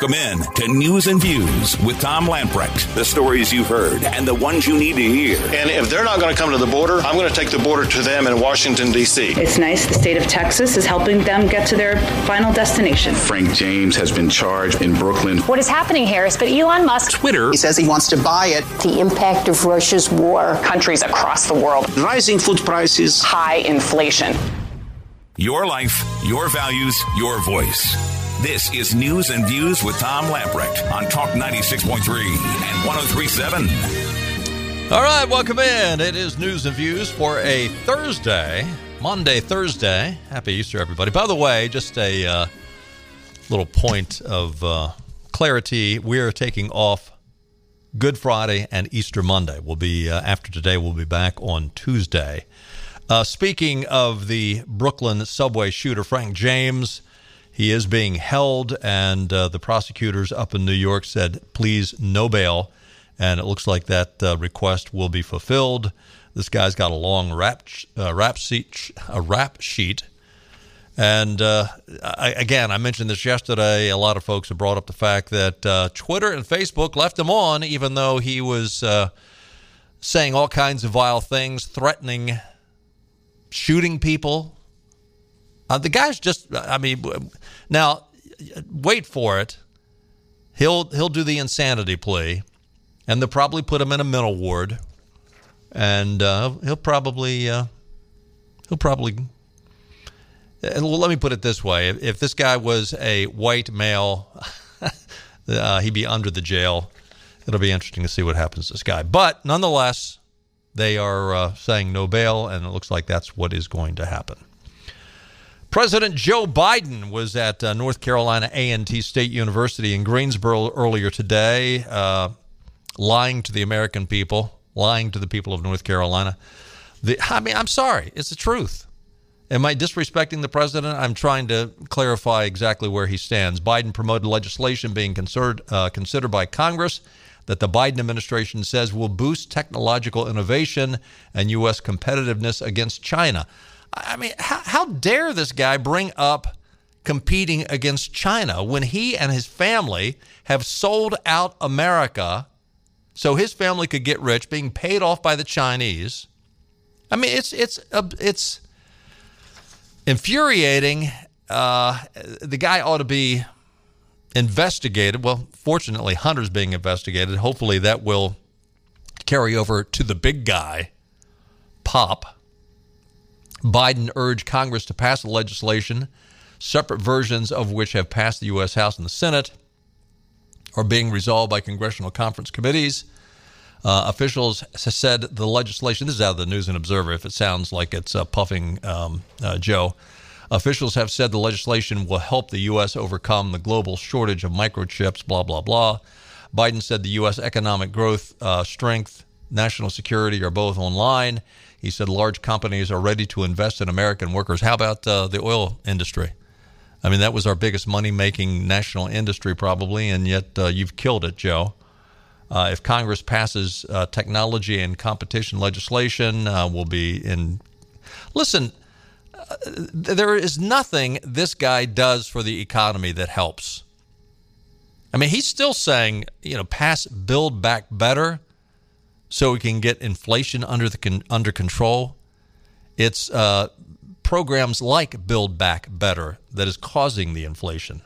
Welcome in to News and Views with Tom Lamprecht. The stories you've heard and the ones you need to hear. And if they're not going to come to the border, I'm going to take the border to them in Washington, D.C. It's nice the state of Texas is helping them get to their final destination. Frank James has been charged in Brooklyn. What is happening here is, but Elon Musk. Twitter. He says he wants to buy it. The impact of Russia's war. Countries across the world. Rising food prices. High inflation. Your life, your values, your voice. This is News and Views with Tom Lamprecht on Talk 96.3 and 1037. All right, welcome in. It is News and Views for a Thursday, Monday, Thursday. Happy Easter, everybody. By the way, just a uh, little point of uh, clarity. We're taking off Good Friday and Easter Monday. We'll be, uh, after today, we'll be back on Tuesday. Uh, speaking of the Brooklyn subway shooter, Frank James, he is being held, and uh, the prosecutors up in New York said, please, no bail. And it looks like that uh, request will be fulfilled. This guy's got a long rap, uh, rap, sheet, a rap sheet. And uh, I, again, I mentioned this yesterday. A lot of folks have brought up the fact that uh, Twitter and Facebook left him on, even though he was saying all kinds of vile things, threatening shooting people. Uh, the guy's just, I mean, now wait for it. He'll he'll do the insanity plea, and they'll probably put him in a mental ward, and uh, he'll probably uh, he'll probably. Well, Let me put it this way: if, if this guy was a white male, uh, he'd be under the jail. It'll be interesting to see what happens to this guy. But nonetheless, they are uh, saying no bail, and it looks like that's what is going to happen. President Joe Biden was at uh, North Carolina A&T State University in Greensboro earlier today, uh, lying to the American people, lying to the people of North Carolina. The, I mean, I'm sorry, it's the truth. Am I disrespecting the president? I'm trying to clarify exactly where he stands. Biden promoted legislation being uh, considered by Congress that the Biden administration says will boost technological innovation and U.S. competitiveness against China. I mean, how, how dare this guy bring up competing against China when he and his family have sold out America so his family could get rich, being paid off by the Chinese? I mean, it's it's it's infuriating. Uh, the guy ought to be investigated. Well, fortunately, Hunter's being investigated. Hopefully, that will carry over to the big guy, Pop. Biden urged Congress to pass the legislation, separate versions of which have passed the U.S. House and the Senate, are being resolved by congressional conference committees. Uh, officials said the legislation, this is out of the News and Observer, if it sounds like it's uh, puffing um, uh, Joe. Officials have said the legislation will help the U.S. overcome the global shortage of microchips, blah, blah, blah. Biden said the U.S. economic growth, uh, strength, national security are both online. He said large companies are ready to invest in American workers. How about uh, the oil industry? I mean, that was our biggest money making national industry, probably, and yet uh, you've killed it, Joe. Uh, if Congress passes uh, technology and competition legislation, uh, we'll be in. Listen, there is nothing this guy does for the economy that helps. I mean, he's still saying, you know, pass Build Back Better so we can get inflation under the con- under control. It's uh, programs like Build Back Better that is causing the inflation.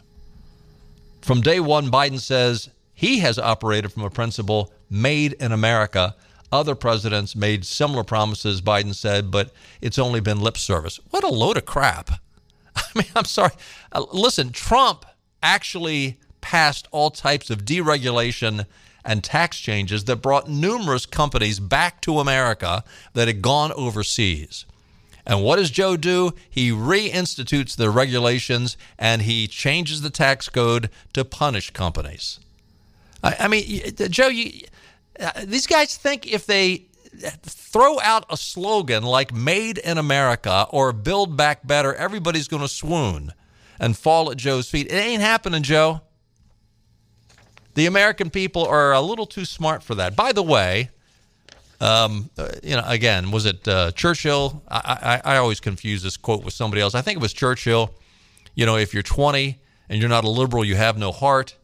From day one, Biden says he has operated from a principle made in America other presidents made similar promises, Biden said, but it's only been lip service. What a load of crap. I mean, I'm sorry. Uh, listen, Trump actually passed all types of deregulation and tax changes that brought numerous companies back to America that had gone overseas. And what does Joe do? He reinstitutes the regulations and he changes the tax code to punish companies. I, I mean, Joe, you, uh, these guys think if they throw out a slogan like Made in America or Build Back Better, everybody's going to swoon and fall at Joe's feet. It ain't happening, Joe. The American people are a little too smart for that. By the way, um, uh, you know, again, was it uh, Churchill? I, I, I always confuse this quote with somebody else. I think it was Churchill. You know, if you're 20 and you're not a liberal, you have no heart.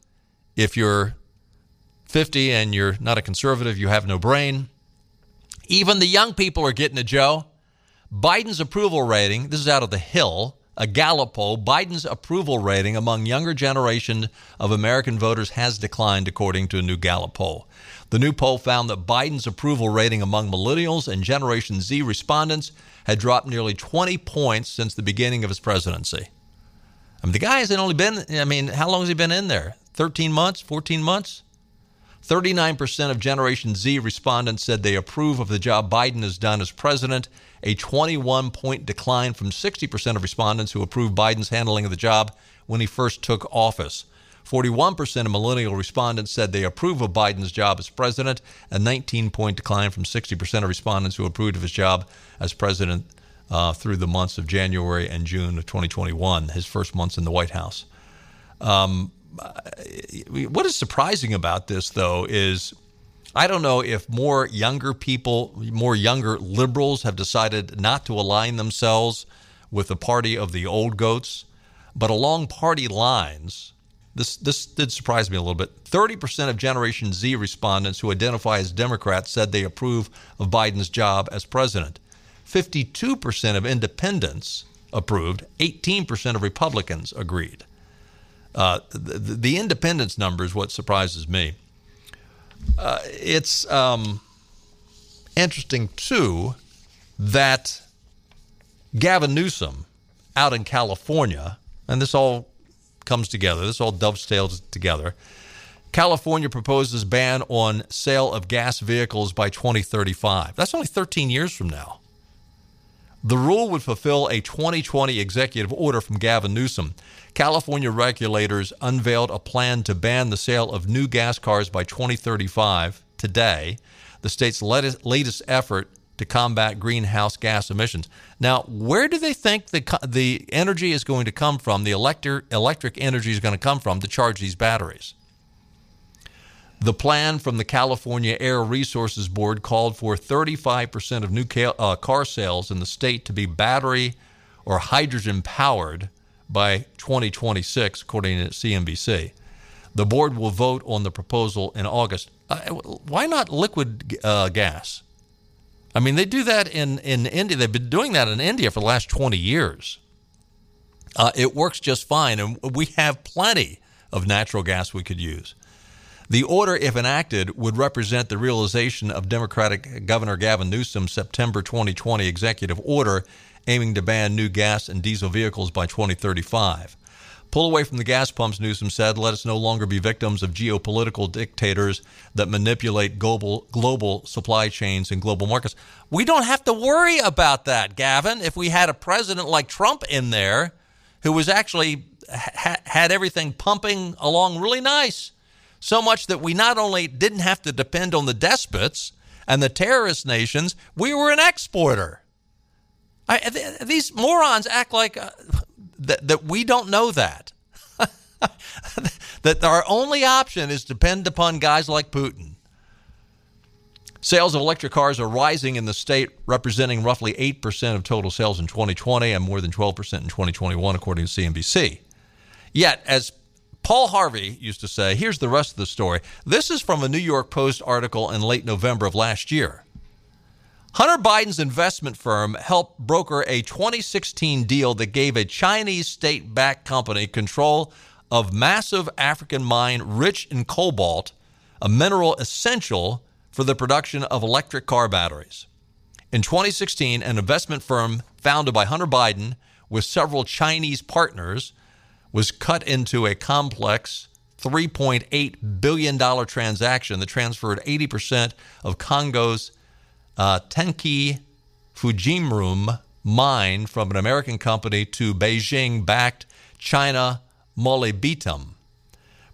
If you're 50 and you're not a conservative, you have no brain. Even the young people are getting it, Joe. Biden's approval rating, this is out of the Hill, a Gallup poll, Biden's approval rating among younger generation of American voters has declined according to a new Gallup poll. The new poll found that Biden's approval rating among millennials and Generation Z respondents had dropped nearly 20 points since the beginning of his presidency. I mean, the guy hasn't only been, I mean, how long has he been in there? 13 months, 14 months? 39% of Generation Z respondents said they approve of the job Biden has done as president, a 21 point decline from 60% of respondents who approved Biden's handling of the job when he first took office. 41% of millennial respondents said they approve of Biden's job as president, a 19 point decline from 60% of respondents who approved of his job as president uh, through the months of January and June of 2021, his first months in the White House. Um, what is surprising about this, though, is I don't know if more younger people, more younger liberals have decided not to align themselves with the party of the old goats, but along party lines, this, this did surprise me a little bit. 30% of Generation Z respondents who identify as Democrats said they approve of Biden's job as president. 52% of independents approved, 18% of Republicans agreed. Uh, the, the, independence number is what surprises me. Uh, it's um, interesting, too, that Gavin Newsom out in California, and this all comes together, this all dovetails together. California proposes ban on sale of gas vehicles by 2035. That's only 13 years from now. The rule would fulfill a 2020 executive order from Gavin Newsom. California regulators unveiled a plan to ban the sale of new gas cars by 2035 today, the state's latest effort to combat greenhouse gas emissions. Now, where do they think the, the energy is going to come from, the electric, electric energy is going to come from to charge these batteries? The plan from the California Air Resources Board called for 35% of new uh, car sales in the state to be battery or hydrogen powered by 2026, according to CNBC. The board will vote on the proposal in August. Uh, why not liquid uh, gas? I mean, they do that in, in India. They've been doing that in India for the last 20 years. Uh, it works just fine, and we have plenty of natural gas we could use. The order, if enacted, would represent the realization of Democratic Governor Gavin Newsom's September 2020 executive order aiming to ban new gas and diesel vehicles by 2035. Pull away from the gas pumps, Newsom said. Let us no longer be victims of geopolitical dictators that manipulate global, global supply chains and global markets. We don't have to worry about that, Gavin. If we had a president like Trump in there who was actually ha- had everything pumping along really nice so much that we not only didn't have to depend on the despots and the terrorist nations, we were an exporter. I, th- these morons act like uh, that, that we don't know that. that our only option is depend upon guys like Putin. Sales of electric cars are rising in the state, representing roughly 8% of total sales in 2020 and more than 12% in 2021, according to CNBC. Yet, as Paul Harvey used to say, here's the rest of the story. This is from a New York Post article in late November of last year. Hunter Biden's investment firm helped broker a 2016 deal that gave a Chinese state backed company control of massive African mine rich in cobalt, a mineral essential for the production of electric car batteries. In 2016, an investment firm founded by Hunter Biden with several Chinese partners was cut into a complex $3.8 billion transaction that transferred 80% of Congo's uh, Tenke Fungurume mine from an American company to Beijing backed China Molybdenum.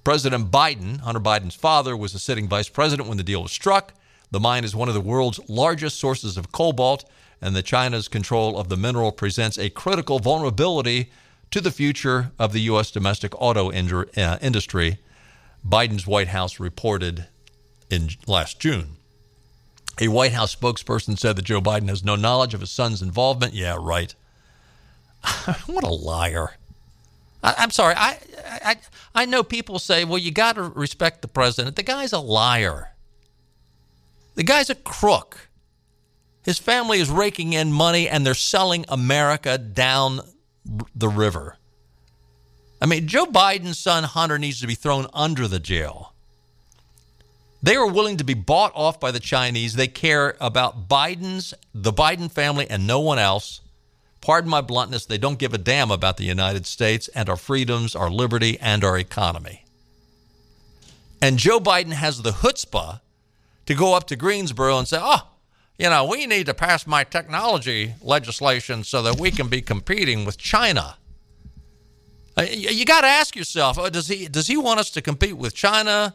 President Biden, Hunter Biden's father, was a sitting vice president when the deal was struck. The mine is one of the world's largest sources of cobalt, and the China's control of the mineral presents a critical vulnerability to the future of the U.S. domestic auto uh, industry, Biden's White House reported in last June. A White House spokesperson said that Joe Biden has no knowledge of his son's involvement. Yeah, right. what a liar. I, am sorry. I, I I know people say, well, you got to respect the president. The guy's a liar. The guy's a crook. His family is raking in money and they're selling America down the river. I mean, Joe Biden's son Hunter needs to be thrown under the jail. They are willing to be bought off by the Chinese. They care about Biden's, the Biden family, and no one else. Pardon my bluntness, they don't give a damn about the United States and our freedoms, our liberty, and our economy. And Joe Biden has the chutzpah to go up to Greensboro and say, oh, you know, we need to pass my technology legislation so that we can be competing with China. Uh, you got to ask yourself: oh, Does he does he want us to compete with China?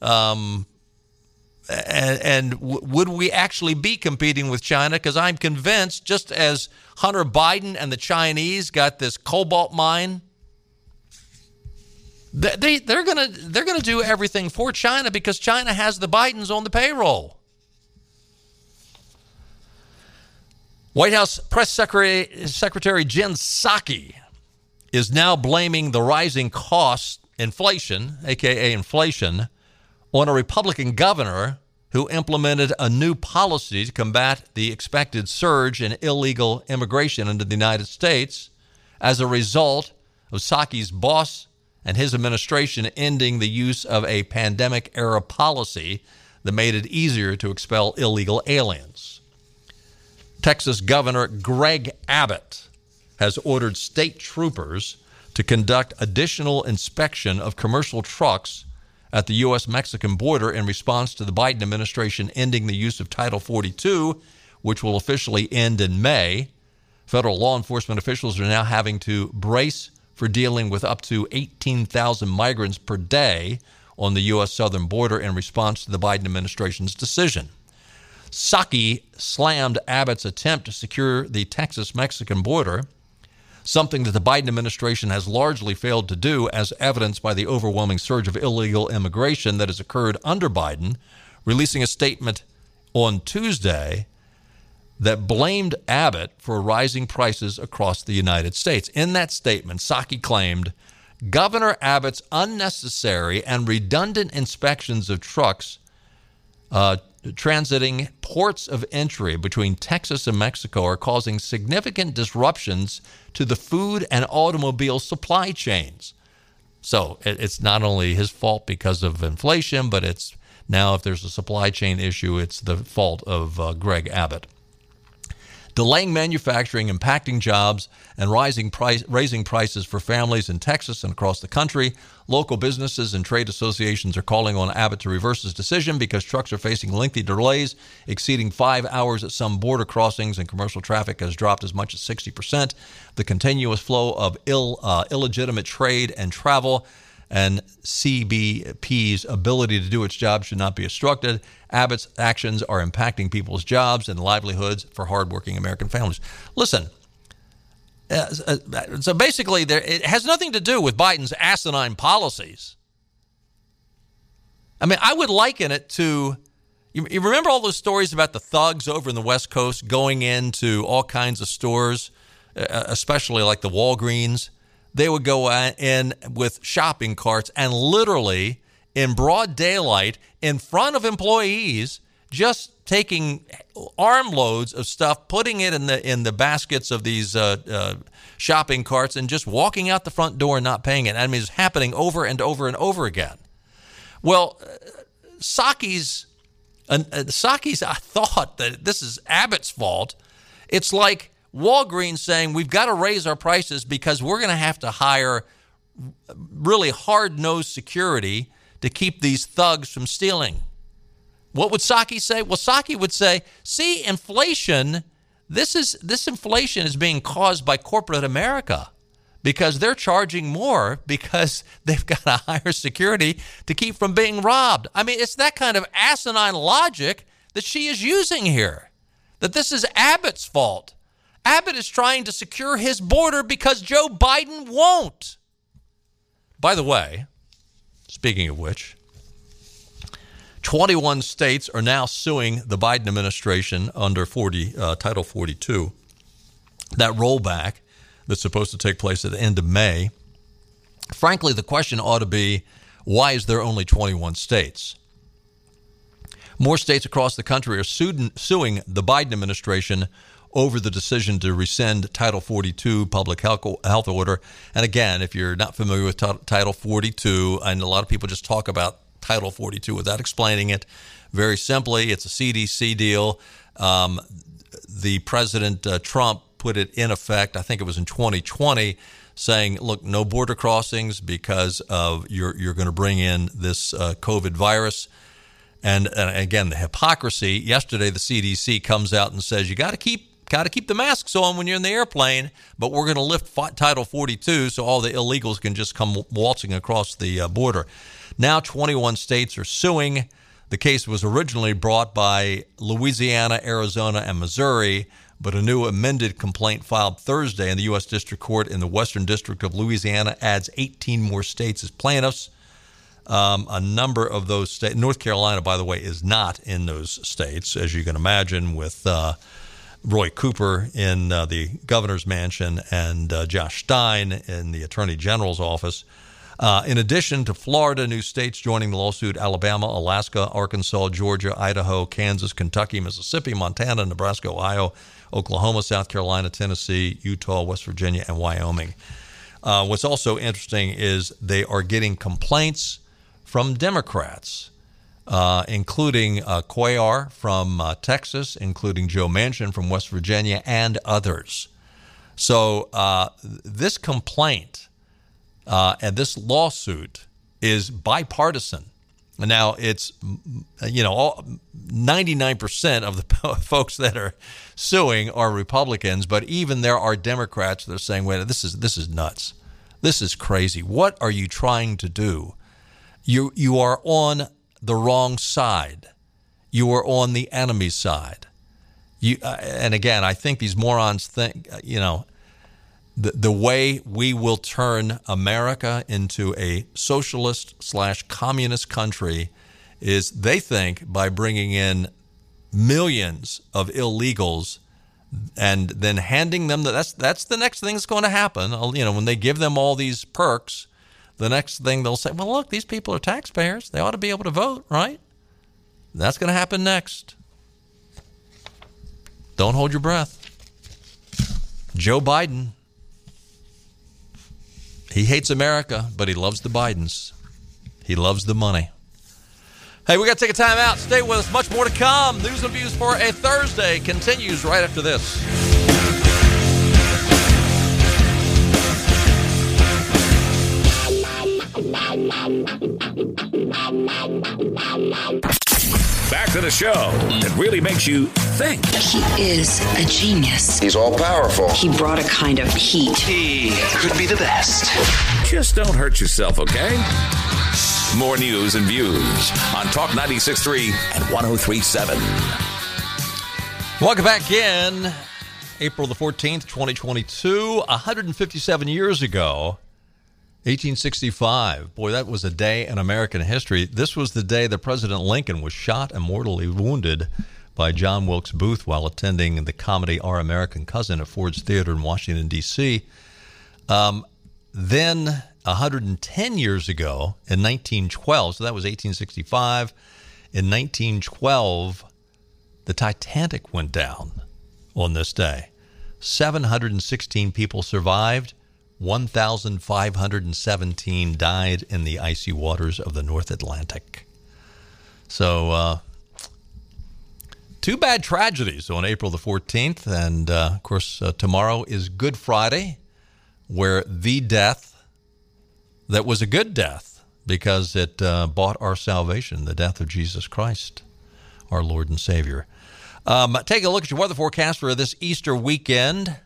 Um, and, and w- would we actually be competing with China? Because I'm convinced, just as Hunter Biden and the Chinese got this cobalt mine, they, they're gonna they're gonna do everything for China because China has the Bidens on the payroll. White House Press Secretary, Secretary Jen Psaki is now blaming the rising costs, inflation, aka inflation, on a Republican governor who implemented a new policy to combat the expected surge in illegal immigration into the United States as a result of Psaki's boss and his administration ending the use of a pandemic era policy that made it easier to expel illegal aliens. Texas Governor Greg Abbott has ordered state troopers to conduct additional inspection of commercial trucks at the U.S. Mexican border in response to the Biden administration ending the use of Title 42, which will officially end in May. Federal law enforcement officials are now having to brace for dealing with up to 18,000 migrants per day on the U.S. southern border in response to the Biden administration's decision. Psaki slammed Abbott's attempt to secure the Texas Mexican border, something that the Biden administration has largely failed to do, as evidenced by the overwhelming surge of illegal immigration that has occurred under Biden, releasing a statement on Tuesday that blamed Abbott for rising prices across the United States. In that statement, Psaki claimed Governor Abbott's unnecessary and redundant inspections of trucks uh, transiting ports of entry between Texas and Mexico are causing significant disruptions to the food and automobile supply chains. So it's not only his fault because of inflation, but it's now if there's a supply chain issue, it's the fault of uh, Greg Abbott delaying manufacturing, impacting jobs, and rising price, raising prices for families in Texas and across the country. Local businesses and trade associations are calling on Abbott to reverse his decision because trucks are facing lengthy delays, exceeding five hours at some border crossings, and commercial traffic has dropped as much as 60%. The continuous flow of Ill, uh, illegitimate trade and travel and CBP's ability to do its job should not be obstructed. Abbott's actions are impacting people's jobs and livelihoods for hardworking American families. Listen, uh, uh, so basically, there, it has nothing to do with Biden's asinine policies. I mean, I would liken it to you, you remember all those stories about the thugs over in the West Coast going into all kinds of stores, uh, especially like the Walgreens, they would go in with shopping carts and literally in broad daylight in front of employees just taking armloads of stuff putting it in the in the baskets of these uh, uh, shopping carts and just walking out the front door and not paying it i mean it's happening over and over and over again well saki's Psaki's uh, Psaki's I thought that this is Abbott's fault. It's like Walgreens saying we've got to raise our prices because we're going to have to hire really hard nosed security to keep these thugs from stealing. What would Psaki say? Well, Psaki would say, see, inflation, this is this inflation is being caused by corporate America because they're charging more because they've got to hire security to keep from being robbed. I mean, it's that kind of asinine logic that she is using here. That this is Abbott's fault. Abbott is trying to secure his border because Joe Biden won't. By the way, speaking of which, 21 states are now suing the Biden administration under 40, uh, Title 42. That rollback that's supposed to take place at the end of May Frankly, the question ought to be why is there only 21 states? More states across the country are suing the Biden administration over the decision to rescind Title 42 public health order. And again, if you're not familiar with Title 42, and a lot of people just talk about Title 42 without explaining it, very simply, it's a CDC deal. Um, the President uh, Trump put it in effect, I think it was in 2020, saying, look, no border crossings because of you're, you're going to bring in this uh, COVID virus. And, and again, the hypocrisy. Yesterday, the CDC comes out and says you got to keep got to keep the masks on when you're in the airplane, but we're going to lift Title 42 so all the illegals can just come waltzing across the uh, border. Now, 21 states are suing. The case was originally brought by Louisiana, Arizona, and Missouri, but a new amended complaint filed Thursday in the U.S. District Court in the Western District of Louisiana adds 18 more states as plaintiffs. Um, a number of those states, North Carolina, by the way, is not in those states, as you can imagine, with uh, Roy Cooper in uh, the governor's mansion and uh, Josh Stein in the attorney general's office. Uh, in addition to Florida, new states joining the lawsuit Alabama, Alaska, Arkansas, Georgia, Idaho, Kansas, Kentucky, Mississippi, Montana, Nebraska, Ohio, Oklahoma, South Carolina, Tennessee, Utah, West Virginia, and Wyoming. Uh, what's also interesting is they are getting complaints from Democrats uh, including uh, Cuellar from uh, Texas, including Joe Manchin from West Virginia, and others. So uh, this complaint uh, and this lawsuit is bipartisan. Now it's you know all, 99% of the folks that are suing are Republicans, but even there are Democrats that are saying, "Wait, this is this is nuts. This is crazy. What are you trying to do? You you are on the wrong side. You are on the enemy's side. You, uh, and again, I think these morons think, uh, you know, the, the way we will turn America into a socialist slash communist country is they think by bringing in millions of illegals and then handing them the, that's that's the next thing that's going to happen. You know, when they give them all these perks, the next thing they'll say, well, look, these people are taxpayers. They ought to be able to vote, right? That's going to happen next. Don't hold your breath. Joe Biden, he hates America, but he loves the Bidens. He loves the money. Hey, we got to take a time out. Stay with us. Much more to come. News and views for a Thursday continues right after this. Back to the show that really makes you think. He is a genius. He's all powerful. He brought a kind of heat. He could be the best. Just don't hurt yourself, okay? More news and views on Talk 96.3 and 103.7. Welcome back in. April the 14th, 2022. 157 years ago, 1865. Boy, that was a day in American history. This was the day that President Lincoln was shot and mortally wounded by John Wilkes Booth while attending the comedy Our American Cousin at Ford's Theater in Washington, D.C. Um, then, 110 years ago, in 1912, so that was 1865, in 1912, the Titanic went down on this day. 716 people survived. 1,517 died in the icy waters of the North Atlantic. So, uh, two bad tragedies on April the 14th. And uh, of course, uh, tomorrow is Good Friday, where the death that was a good death because it uh, bought our salvation, the death of Jesus Christ, our Lord and Savior. Um, take a look at your weather forecast for this Easter weekend.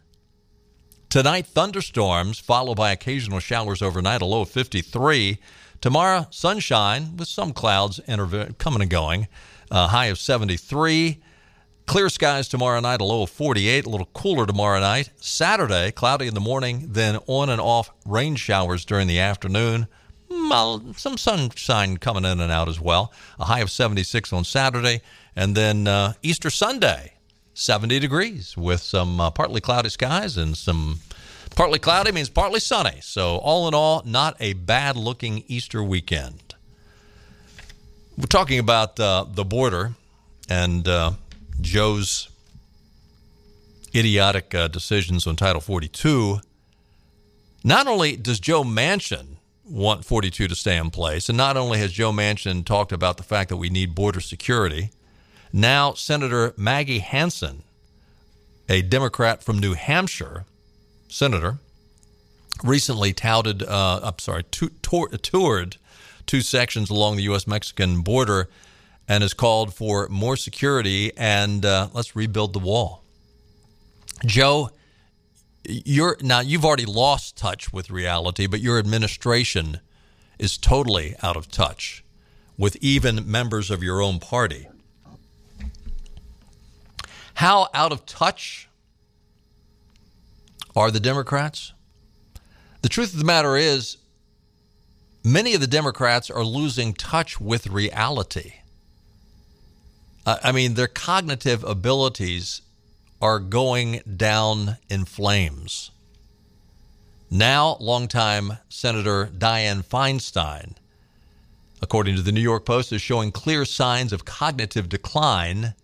Tonight, thunderstorms followed by occasional showers overnight, a low of 53. Tomorrow, sunshine with some clouds coming and going, a high of 73. Clear skies tomorrow night, a low of 48, a little cooler tomorrow night. Saturday, cloudy in the morning, then on and off rain showers during the afternoon. Some sunshine coming in and out as well. A high of 76 on Saturday. And then uh, Easter Sunday, 70 degrees with some uh, partly cloudy skies and some Partly cloudy means partly sunny. So, all in all, not a bad looking Easter weekend. We're talking about uh, the border and uh, Joe's idiotic uh, decisions on Title 42. Not only does Joe Manchin want 42 to stay in place, and not only has Joe Manchin talked about the fact that we need border security, now Senator Maggie Hassan, a Democrat from New Hampshire, senator, recently touted, uh, I'm sorry, toured two sections along the U.S. Mexican border and has called for more security and uh, let's rebuild the wall. Joe, you're now you've already lost touch with reality, but your administration is totally out of touch with even members of your own party. How out of touch are the Democrats? The truth of the matter is, many of the Democrats are losing touch with reality. I mean, their cognitive abilities are going down in flames. Now, longtime Senator Dianne Feinstein, according to the New York Post, is showing clear signs of cognitive decline.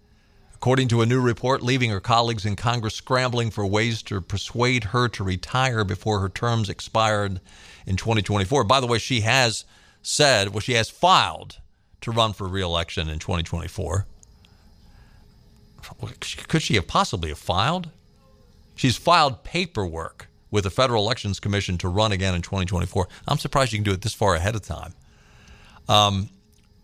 According to a new report, leaving her colleagues in Congress scrambling for ways to persuade her to retire before her terms expired in 2024. By the way, she has said, well, she has filed to run for reelection in 2024 could she have possibly have filed? She's filed paperwork with the Federal Elections Commission to run again in 2024. I'm surprised you can do it this far ahead of time. Um,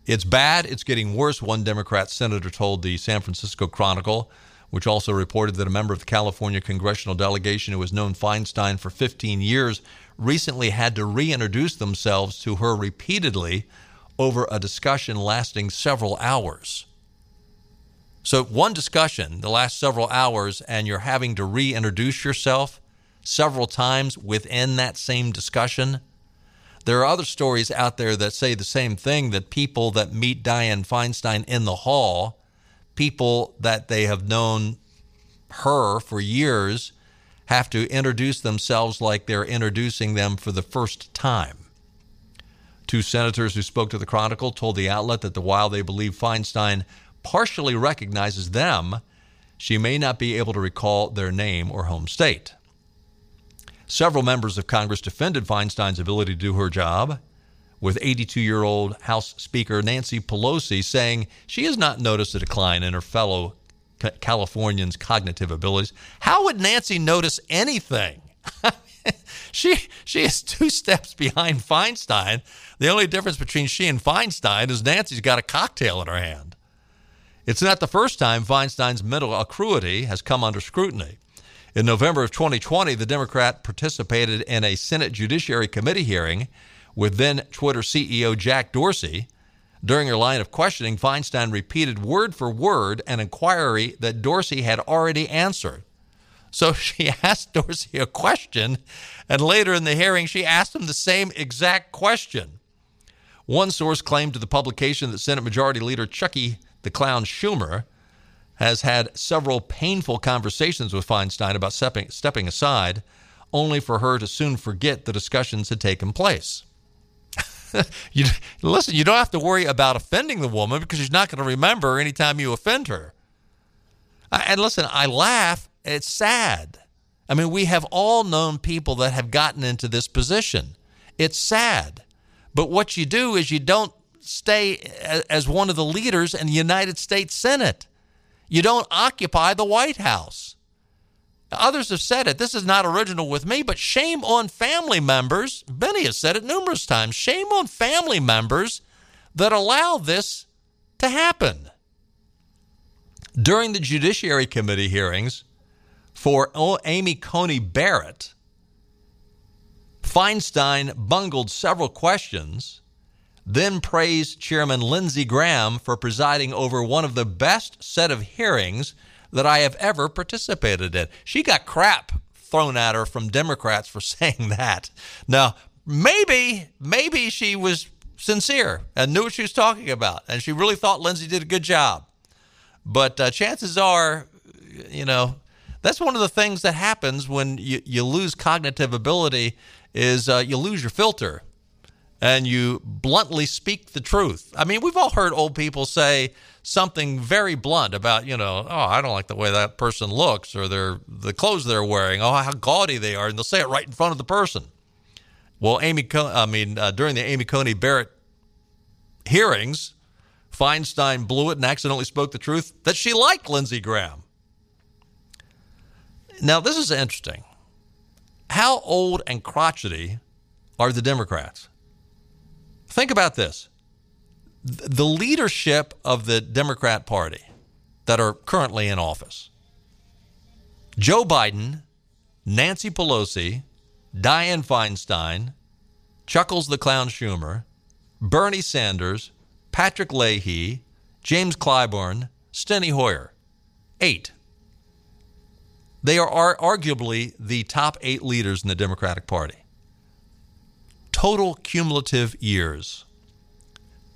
it's bad. It's getting worse. One Democrat senator told the San Francisco Chronicle, which also reported that a member of the California congressional delegation who has known Feinstein for 15 years recently had to reintroduce themselves to her repeatedly over a discussion lasting several hours. So, one discussion the last several hours, and you're having to reintroduce yourself several times within that same discussion. There are other stories out there that say the same thing that people that meet Dianne Feinstein in the hall, people that they have known her for years, have to introduce themselves like they're introducing them for the first time. Two senators who spoke to the Chronicle told the outlet that while they believe Feinstein partially recognizes them, she may not be able to recall their name or home state. Several members of Congress defended Feinstein's ability to do her job, with 82 year old House Speaker Nancy Pelosi saying she has not noticed a decline in her fellow Californians' cognitive abilities. How would Nancy notice anything? she she is two steps behind Feinstein. The only difference between she and Feinstein is Nancy's got a cocktail in her hand. It's not the first time Feinstein's mental acuity has come under scrutiny. In November of 2020, the Democrat participated in a Senate Judiciary Committee hearing with then Twitter CEO Jack Dorsey. During her line of questioning, Feinstein repeated word for word an inquiry that Dorsey had already answered. So she asked Dorsey a question, and later in the hearing, she asked him the same exact question. One source claimed to the publication that Senate Majority Leader Chucky the clown Schumer has had several painful conversations with Feinstein about stepping, stepping aside, only for her to soon forget the discussions had taken place. you, listen, you don't have to worry about offending the woman because she's not going to remember anytime you offend her. And listen, I laugh. It's sad. I mean, we have all known people that have gotten into this position. It's sad. But what you do is you don't stay as one of the leaders in the United States Senate. You don't occupy the White House. Others have said it. This is not original with me, but shame on family members. Benny has said it numerous times. Shame on family members that allow this to happen. During the Judiciary Committee hearings for Amy Coney Barrett, Feinstein bungled several questions then praised Chairman Lindsey Graham for presiding over one of the best set of hearings that I have ever participated in. She got crap thrown at her from Democrats for saying that. Now, maybe, maybe she was sincere and knew what she was talking about, and she really thought Lindsey did a good job. But uh, chances are, you know, That's one of the things that happens when you, you lose cognitive ability is uh, you lose your filter and you bluntly speak the truth. I mean, we've all heard old people say something very blunt about, you know, oh, I don't like the way that person looks or their the clothes they're wearing, oh, how gaudy they are, and they'll say it right in front of the person. Well, Amy, I mean, uh, during the Amy Coney Barrett hearings, Feinstein blew it and accidentally spoke the truth that she liked Lindsey Graham. Now, this is interesting. How old and crotchety are the Democrats? Think about this the leadership of the Democrat Party that are currently in office Joe Biden, Nancy Pelosi, Dianne Feinstein, Chuckles the Clown Schumer, Bernie Sanders, Patrick Leahy, James Clyburn, Steny Hoyer. Eight. They are arguably the top eight leaders in the Democratic Party total cumulative years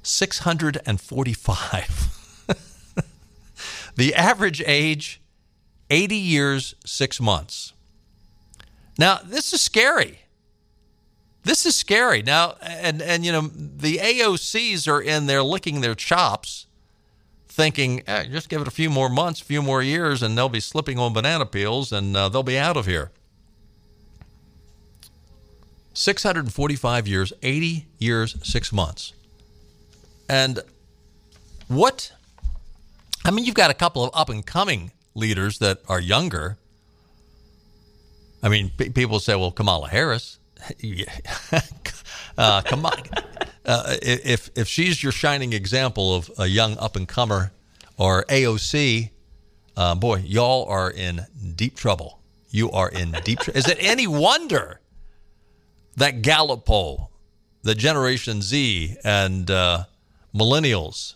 645. the average age 80 years, 6 months. Now, this is scary. This is scary. Now, and and you know, the AOCs are in there licking their chops thinking, eh, just give it a few more months, a few more years, and they'll be slipping on banana peels and uh, they'll be out of here. 645 years, 80 years, six months. And what, I mean, you've got a couple of up and coming leaders that are younger. I mean, p- people say, well, Kamala Harris. uh, come on. Uh, if, if she's your shining example of a young up and comer or AOC, uh, boy, y'all are in deep trouble. You are in deep trouble. Is it any wonder that Gallup poll, the Generation Z and uh, millennials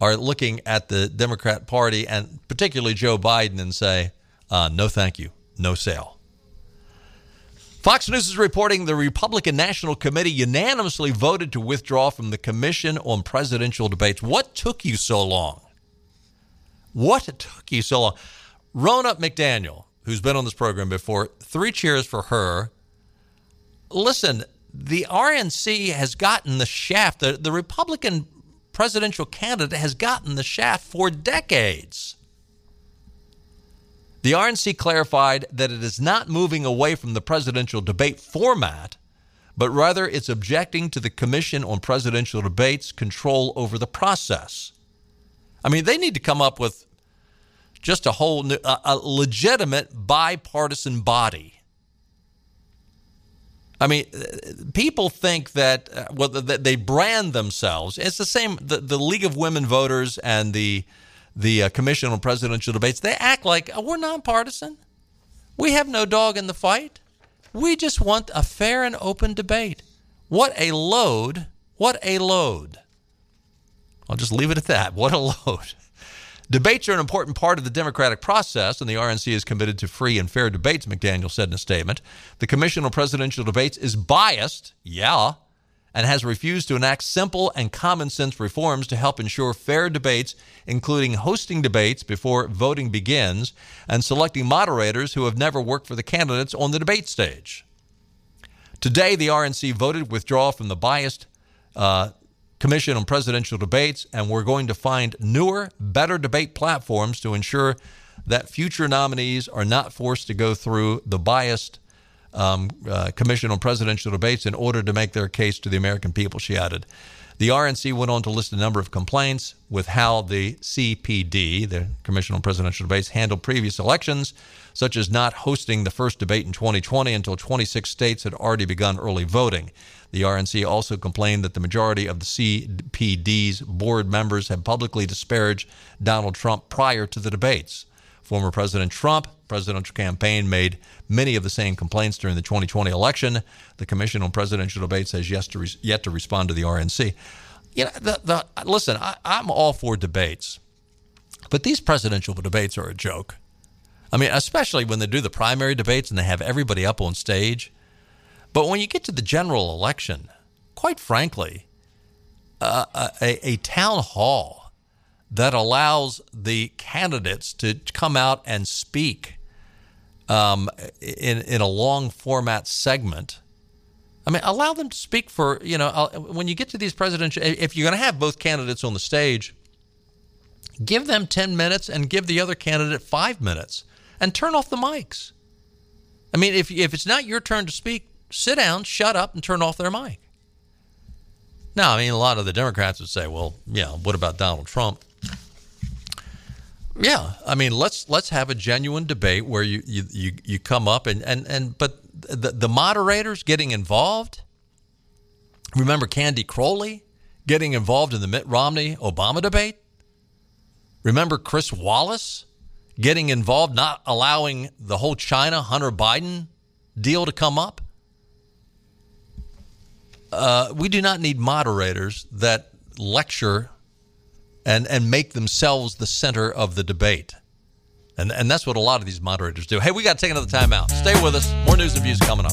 are looking at the Democrat Party and particularly Joe Biden and say, uh, no, thank you, no sale. Fox News is reporting the Republican National Committee unanimously voted to withdraw from the Commission on Presidential Debates. What took you so long? What took you so long? Ronna McDaniel, who's been on this program before, three cheers for her listen, the RNC has gotten the shaft. The, the Republican presidential candidate has gotten the shaft for decades. The RNC clarified that it is not moving away from the presidential debate format, but rather it's objecting to the Commission on Presidential Debates' control over the process. I mean, they need to come up with just a whole new, a, a legitimate bipartisan body I mean, people think that uh, well, that they brand themselves. It's the same. The, the League of Women Voters and the the uh, Commission on Presidential Debates. They act like oh, we're nonpartisan. We have no dog in the fight. We just want a fair and open debate. What a load! What a load! I'll just leave it at that. What a load. Debates are an important part of the democratic process, and the RNC is committed to free and fair debates, McDaniel said in a statement. The Commission on Presidential Debates is biased, yeah, and has refused to enact simple and common sense reforms to help ensure fair debates, including hosting debates before voting begins and selecting moderators who have never worked for the candidates on the debate stage. Today, the RNC voted withdraw from the biased uh, Commission on Presidential Debates, and we're going to find newer, better debate platforms to ensure that future nominees are not forced to go through the biased um, uh, Commission on Presidential Debates in order to make their case to the American people, she added. The RNC went on to list a number of complaints with how the CPD, the Commission on Presidential Debates, handled previous elections, such as not hosting the first debate in 2020 until 26 states had already begun early voting. The RNC also complained that the majority of the CPD's board members had publicly disparaged Donald Trump prior to the debates. Former President Trump presidential campaign made many of the same complaints during the 2020 election. The Commission on Presidential Debates has yet to, re- yet to respond to the RNC. You know, the, the, listen, I, I'm all for debates, but these presidential debates are a joke. I mean, especially when they do the primary debates and they have everybody up on stage. But when you get to the general election, quite frankly, uh, a, a town hall that allows the candidates to come out and speak um, in in a long format segment. I mean, allow them to speak for you know uh, when you get to these presidential. If you're going to have both candidates on the stage, give them ten minutes and give the other candidate five minutes, and turn off the mics. I mean, if if it's not your turn to speak, sit down, shut up, and turn off their mic. Now, I mean, a lot of the Democrats would say, "Well, yeah, what about Donald Trump?" Yeah, I mean, let's let's have a genuine debate where you you you, you come up and and and but the the moderators getting involved. Remember Candy Crowley getting involved in the Mitt Romney Obama debate. Remember Chris Wallace getting involved, not allowing the whole China Hunter Biden deal to come up. Uh, we do not need moderators that lecture and and make themselves the center of the debate. And and that's what a lot of these moderators do. Hey, we got to take another time out. Stay with us. More news and views coming up.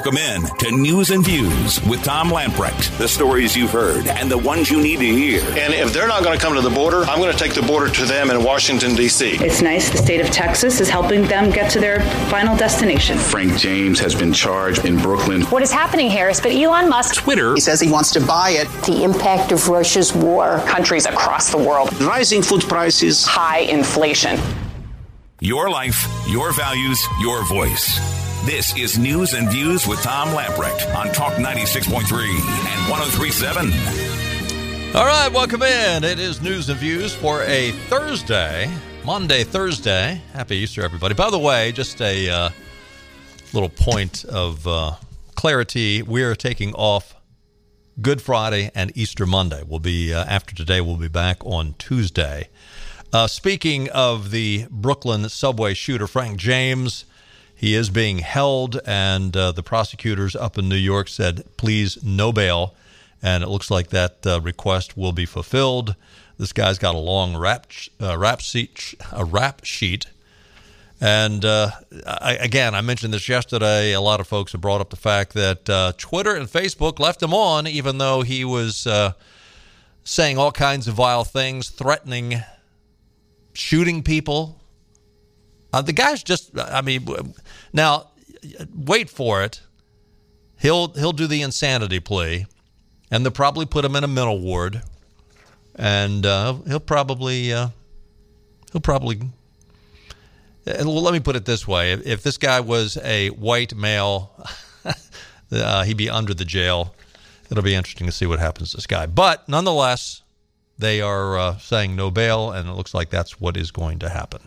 Welcome in to News and Views with Tom Lamprecht. The stories you've heard and the ones you need to hear. And if they're not going to come to the border, I'm going to take the border to them in Washington, D.C. It's nice the state of Texas is helping them get to their final destination. Frank James has been charged in Brooklyn. What is happening, Harris? But Elon Musk. Twitter. He says he wants to buy it. The impact of Russia's war. Countries across the world. Rising food prices. High inflation. Your life, your values, your voice. This is News and Views with Tom Lamprecht on Talk 96.3 and 1037. All right, welcome in. It is News and Views for a Thursday, Monday, Thursday. Happy Easter, everybody. By the way, just a uh, little point of uh, clarity. We are taking off Good Friday and Easter Monday. We'll be, uh, after today, we'll be back on Tuesday. Uh, speaking of the Brooklyn subway shooter, Frank James, he is being held, and uh, the prosecutors up in New York said, please, no bail. And it looks like that uh, request will be fulfilled. This guy's got a long rap, uh, rap, sheet, a rap sheet. And uh, I, again, I mentioned this yesterday. A lot of folks have brought up the fact that uh, Twitter and Facebook left him on, even though he was uh, saying all kinds of vile things, threatening shooting people, uh, the guy's just, I mean, now wait for it. He'll he'll do the insanity plea, and they'll probably put him in a mental ward, and uh, he'll probably uh, he'll probably. Let me put it this way: if, if this guy was a white male, uh, he'd be under the jail. It'll be interesting to see what happens to this guy. But nonetheless, they are uh, saying no bail, and it looks like that's what is going to happen.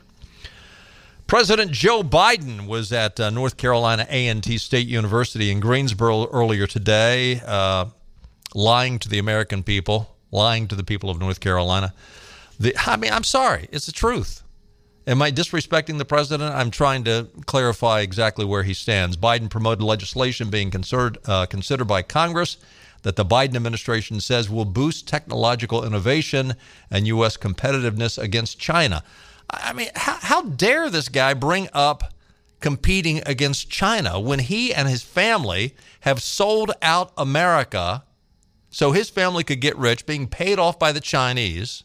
President Joe Biden was at uh, North Carolina A&T State University in Greensboro earlier today, uh, lying to the American people, lying to the people of North Carolina. The, I mean, I'm sorry, it's the truth. Am I disrespecting the president? I'm trying to clarify exactly where he stands. Biden promoted legislation being considered uh, considered by Congress that the Biden administration says will boost technological innovation and U.S. competitiveness against China. I mean, how, how dare this guy bring up competing against China when he and his family have sold out America so his family could get rich, being paid off by the Chinese?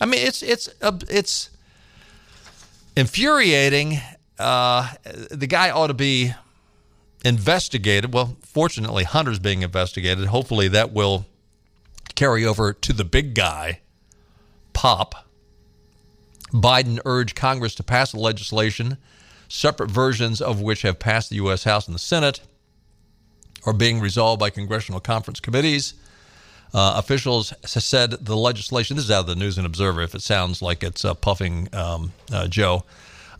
I mean, it's it's it's infuriating. Uh, the guy ought to be investigated. Well, fortunately, Hunter's being investigated. Hopefully, that will carry over to the big guy, Pop. Biden urged Congress to pass the legislation, separate versions of which have passed the U.S. House and the Senate, are being resolved by congressional conference committees. Uh, officials said the legislation, this is out of the News and Observer, if it sounds like it's uh, puffing um, uh, Joe.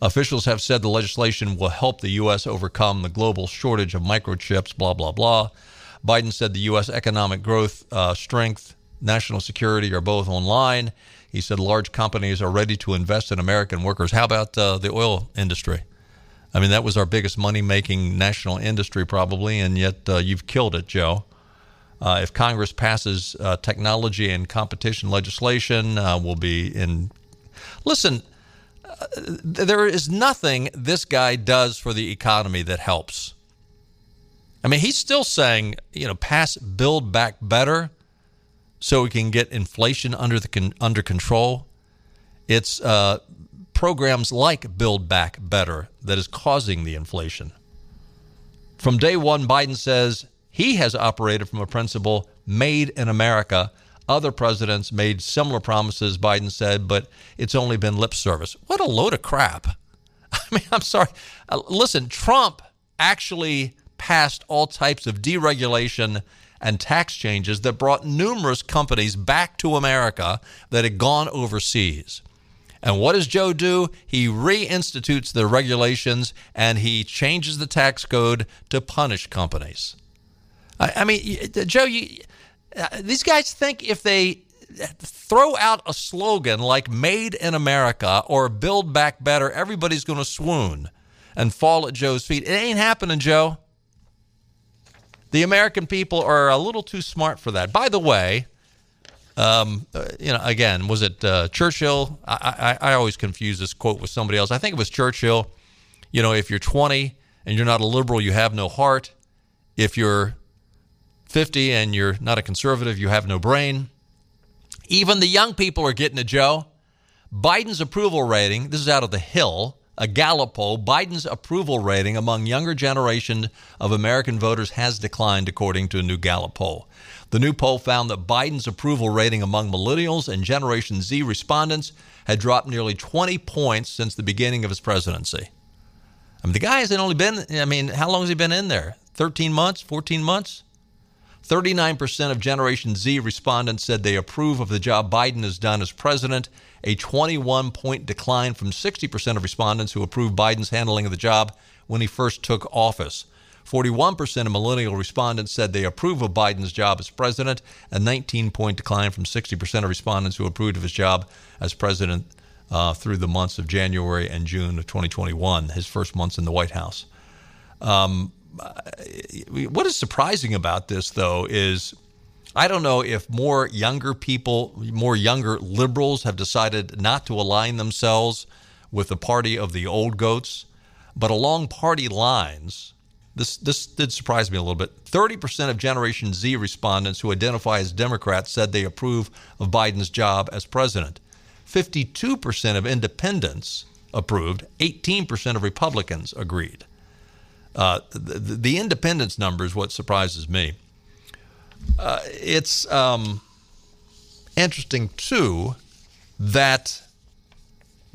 Officials have said the legislation will help the U.S. overcome the global shortage of microchips, blah, blah, blah. Biden said the U.S. economic growth, uh, strength, national security are both online. He said large companies are ready to invest in American workers. How about uh, the oil industry? I mean, that was our biggest money making national industry, probably, and yet uh, you've killed it, Joe. Uh, if Congress passes uh, technology and competition legislation, uh, we'll be in. Listen, uh, there is nothing this guy does for the economy that helps. I mean, he's still saying, you know, pass Build Back Better so we can get inflation under the under control. It's uh, programs like Build Back Better that is causing the inflation. From day one, Biden says he has operated from a principle made in America. Other presidents made similar promises, Biden said, but it's only been lip service. What a load of crap. I mean, I'm sorry. Uh, listen, Trump actually passed all types of deregulation and tax changes that brought numerous companies back to America that had gone overseas. And what does Joe do? He reinstitutes the regulations and he changes the tax code to punish companies. I, I mean, Joe, you, uh, these guys think if they throw out a slogan like Made in America or Build Back Better, everybody's going to swoon and fall at Joe's feet. It ain't happening, Joe. The American people are a little too smart for that. By the way, um, uh, you know, again, was it uh, Churchill? I, I, I always confuse this quote with somebody else. I think it was Churchill. You know, if you're 20 and you're not a liberal, you have no heart. If you're 50 and you're not a conservative, you have no brain. Even the young people are getting it, Joe. Biden's approval rating, this is out of the Hill, a Gallup poll, Biden's approval rating among younger generation of American voters has declined, according to a new Gallup poll. The new poll found that Biden's approval rating among millennials and Generation Z respondents had dropped nearly 20 points since the beginning of his presidency. I mean, the guy hasn't only been, I mean, how long has he been in there? 13 months, 14 months? 39% of Generation Z respondents said they approve of the job Biden has done as president, a 21 point decline from 60% of respondents who approved Biden's handling of the job when he first took office. 41% of millennial respondents said they approve of Biden's job as president, a 19 point decline from 60% of respondents who approved of his job as president uh, through the months of January and June of 2021, his first months in the White House. Um, what is surprising about this, though, is I don't know if more younger people, more younger liberals have decided not to align themselves with the party of the old goats, but along party lines, this, this did surprise me a little bit. 30% of Generation Z respondents who identify as Democrats said they approve of Biden's job as president. 52% of independents approved, 18% of Republicans agreed. Uh, the, the, independence number is what surprises me. Uh, it's um, interesting, too, that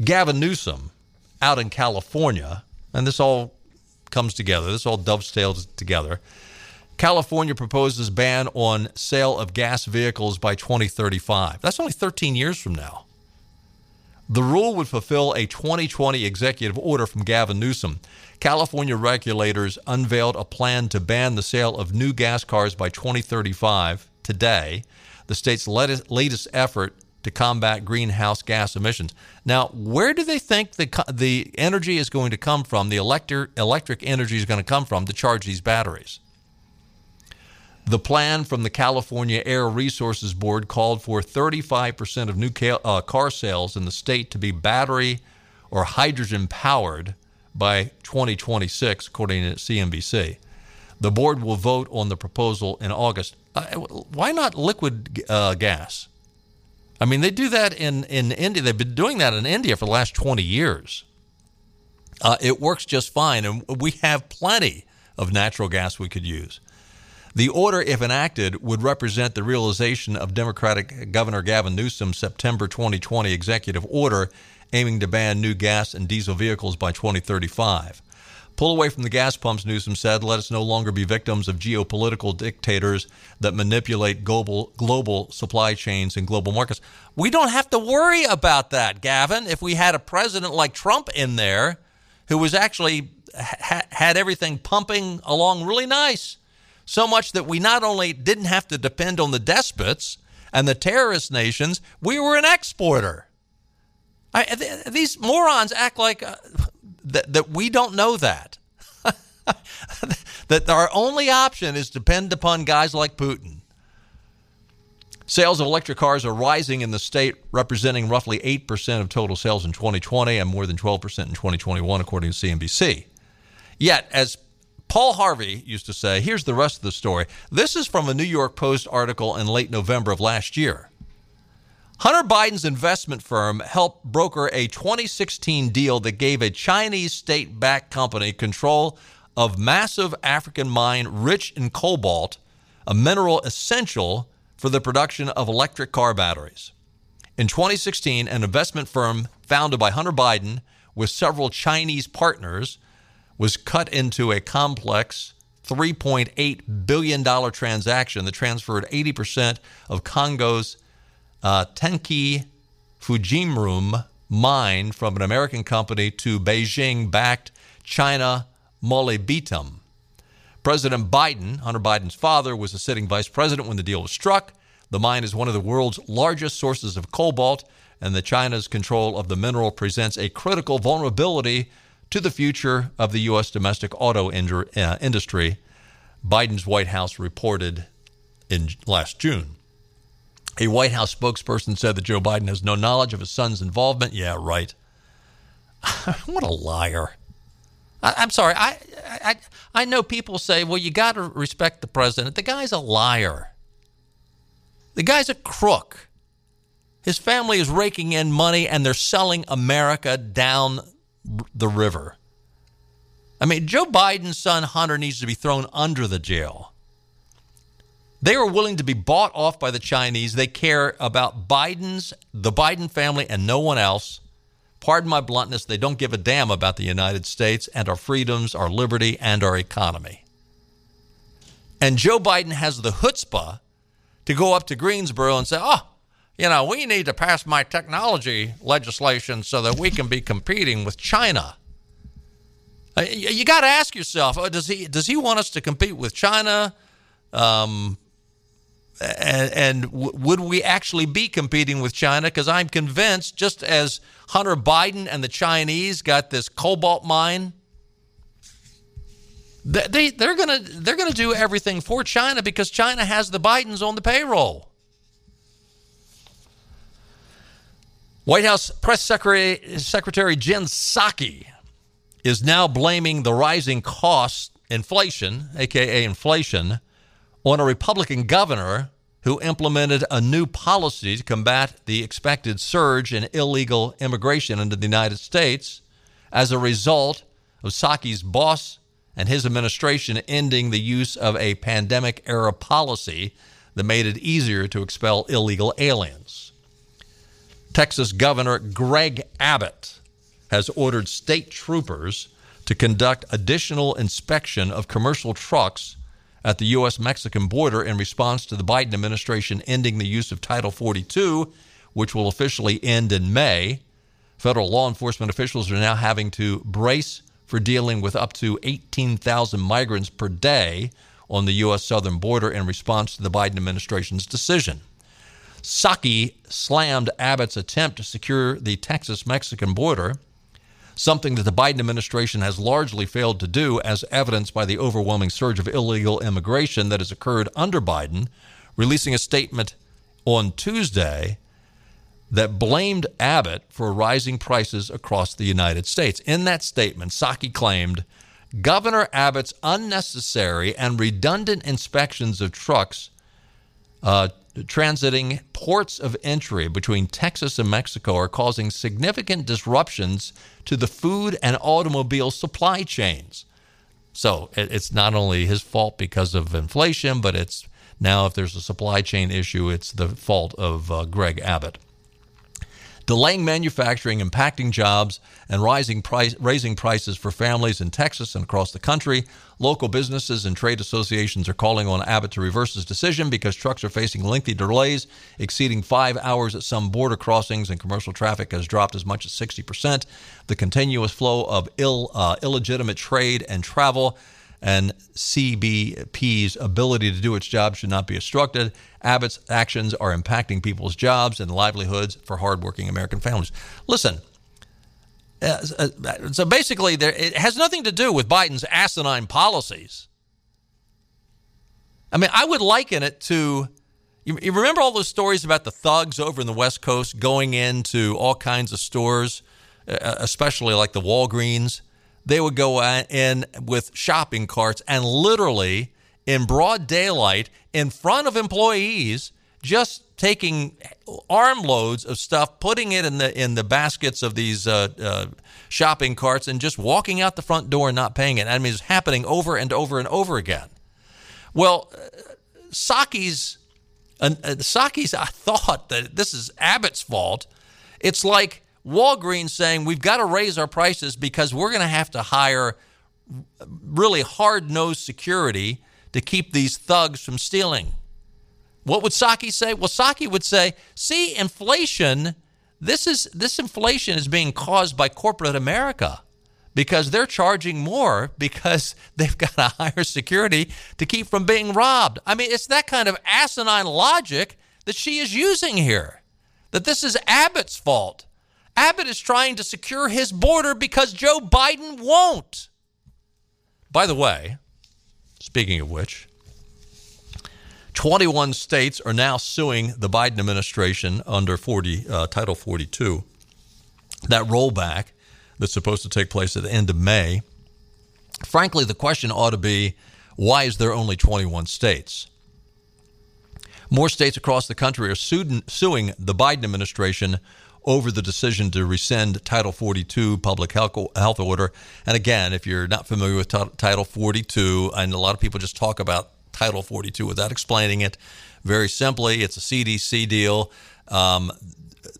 Gavin Newsom out in California, and this all comes together, this all dovetails together. California proposes ban on sale of gas vehicles by 2035. That's only 13 years from now. The rule would fulfill a 2020 executive order from Gavin Newsom. California regulators unveiled a plan to ban the sale of new gas cars by 2035 today, the state's latest effort to combat greenhouse gas emissions. Now, where do they think the, the energy is going to come from, the electric, electric energy is going to come from to charge these batteries? The plan from the California Air Resources Board called for 35% of new uh, car sales in the state to be battery or hydrogen powered by 2026, according to CNBC. The board will vote on the proposal in August. Why not liquid uh, gas? I mean, they do that in, in India. They've been doing that in India for the last 20 years. Uh, it works just fine, and we have plenty of natural gas we could use. The order, if enacted, would represent the realization of Democratic Governor Gavin Newsom's September 2020 executive order aiming to ban new gas and diesel vehicles by 2035. Pull away from the gas pumps, Newsom said. Let us no longer be victims of geopolitical dictators that manipulate global, global supply chains and global markets. We don't have to worry about that, Gavin. If we had a president like Trump in there who was actually ha- had everything pumping along really nice so much that we not only didn't have to depend on the despots and the terrorist nations, we were an exporter. I, th- these morons act like uh, that, that we don't know that. that our only option is to depend upon guys like Putin. Sales of electric cars are rising in the state, representing roughly 8% of total sales in 2020 and more than 12% in 2021, according to CNBC. Yet, as Paul Harvey used to say, here's the rest of the story. This is from a New York Post article in late November of last year. Hunter Biden's investment firm helped broker a 2016 deal that gave a Chinese state backed company control of massive African mine rich in cobalt, a mineral essential for the production of electric car batteries. In 2016, an investment firm founded by Hunter Biden with several Chinese partners was cut into a complex $3.8 billion transaction that transferred 80% of Congo's uh, Tenke Fungurume mine from an American company to Beijing backed China Molybdenum. President Biden, Hunter Biden's father, was a sitting vice president when the deal was struck. The mine is one of the world's largest sources of cobalt, and the China's control of the mineral presents a critical vulnerability to the future of the U.S. domestic auto uh, industry, Biden's White House reported in last June. A White House spokesperson said that Joe Biden has no knowledge of his son's involvement. Yeah, right. what a liar. I, am sorry. I, I I know people say, well, you got to respect the president. The guy's a liar. The guy's a crook. His family is raking in money and they're selling America down the river. I mean, Joe Biden's son Hunter needs to be thrown under the jail. They are willing to be bought off by the Chinese. They care about Biden's, the Biden family, and no one else pardon my bluntness, they don't give a damn about the United States and our freedoms, our liberty, and our economy. And Joe Biden has the chutzpah to go up to Greensboro and say, oh, you know, we need to pass my technology legislation so that we can be competing with China. Uh, you got to ask yourself: uh, Does he does he want us to compete with China? Um, and, and w- would we actually be competing with China? Because I'm convinced, just as Hunter Biden and the Chinese got this cobalt mine, they, they're gonna they're gonna do everything for China because China has the Bidens on the payroll. White House Press Secretary, Secretary Jen Psaki is now blaming the rising cost inflation, aka inflation, on a Republican governor who implemented a new policy to combat the expected surge in illegal immigration into the United States as a result of Psaki's boss and his administration ending the use of a pandemic era policy that made it easier to expel illegal aliens. Texas Governor Greg Abbott has ordered state troopers to conduct additional inspection of commercial trucks at the U.S. Mexican border in response to the Biden administration ending the use of Title 42, which will officially end in May. Federal law enforcement officials are now having to brace for dealing with up to 18,000 migrants per day on the U.S. southern border in response to the Biden administration's decision. Psaki slammed Abbott's attempt to secure the Texas Mexican border something that the Biden administration has largely failed to do, as evidenced by the overwhelming surge of illegal immigration that has occurred under Biden, releasing a statement on Tuesday that blamed Abbott for rising prices across the United States. In that statement, Psaki claimed Governor Abbott's unnecessary and redundant inspections of trucks uh, transiting ports of entry between Texas and Mexico are causing significant disruptions to the food and automobile supply chains. So it's not only his fault because of inflation, but it's now if there's a supply chain issue, it's the fault of uh, Greg Abbott delaying manufacturing, impacting jobs, and rising price, raising prices for families in Texas and across the country. Local businesses and trade associations are calling on Abbott to reverse his decision because trucks are facing lengthy delays, exceeding five hours at some border crossings, and commercial traffic has dropped as much as 60%. The continuous flow of Ill, uh, illegitimate trade and travel and CBP's ability to do its job should not be obstructed. Abbott's actions are impacting people's jobs and livelihoods for hardworking American families. Listen, Uh, uh, so basically, there, it has nothing to do with Biden's asinine policies. I mean, I would liken it to you, you, remember all those stories about the thugs over in the West Coast going into all kinds of stores, uh, uh especially like the Walgreens. They would go in with shopping carts and literally, in broad daylight, in front of employees, just taking armloads of stuff, putting it in the in the baskets of these uh, uh, shopping carts, and just walking out the front door and not paying it. I mean, it's happening over and over and over again. Well, uh, Psaki's and, and I thought that this is Abbott's fault. It's like Walgreens saying we've got to raise our prices because we're going to have to hire really hard nosed security to keep these thugs from stealing. What would Psaki say? Well, Psaki would say, see, inflation, this is this inflation is being caused by corporate America because they're charging more because they've got a higher security to keep from being robbed. I mean, it's that kind of asinine logic that she is using here. That this is Abbott's fault. Abbott is trying to secure his border because Joe Biden won't. By the way, speaking of which, 21 states are now suing the Biden administration under 40, uh, Title 42. That rollback that's supposed to take place at the end of May. Frankly, the question ought to be why is there only 21 states? More states across the country are suing, suing the Biden administration over the decision to rescind Title 42 public health, order. And again, if you're not familiar with t- Title 42, and a lot of people just talk about Title 42 without explaining it, very simply, it's a CDC deal. Um,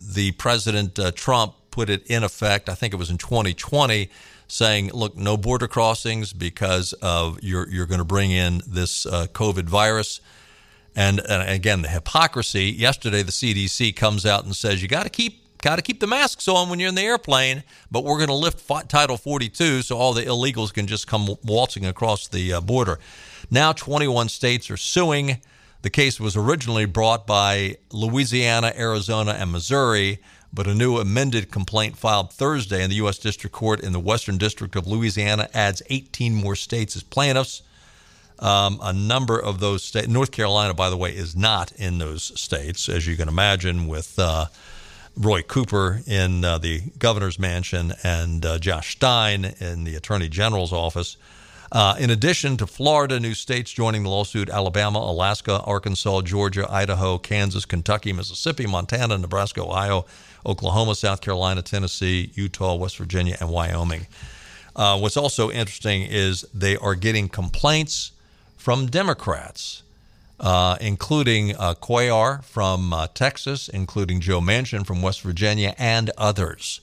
the President uh, Trump put it in effect, I think it was in 2020, saying, look, no border crossings because of you're, you're going to bring in this uh, COVID virus. And, and again, the hypocrisy. Yesterday, the CDC comes out and says you got to keep got to keep the masks on when you're in the airplane, but we're going to lift Title 42 so all the illegals can just come waltzing across the uh, border. Now, 21 states are suing. The case was originally brought by Louisiana, Arizona, and Missouri, but a new amended complaint filed Thursday in the U.S. District Court in the Western District of Louisiana adds 18 more states as plaintiffs. Um, a number of those states, North Carolina, by the way, is not in those states, as you can imagine, with uh, Roy Cooper in uh, the governor's mansion and uh, Josh Stein in the attorney general's office. Uh, in addition to Florida, new states joining the lawsuit Alabama, Alaska, Arkansas, Georgia, Idaho, Kansas, Kentucky, Mississippi, Montana, Nebraska, Ohio, Oklahoma, South Carolina, Tennessee, Utah, West Virginia, and Wyoming. Uh, what's also interesting is they are getting complaints from Democrats uh, including uh, Cuellar from uh, Texas, including Joe Manchin from West Virginia, and others.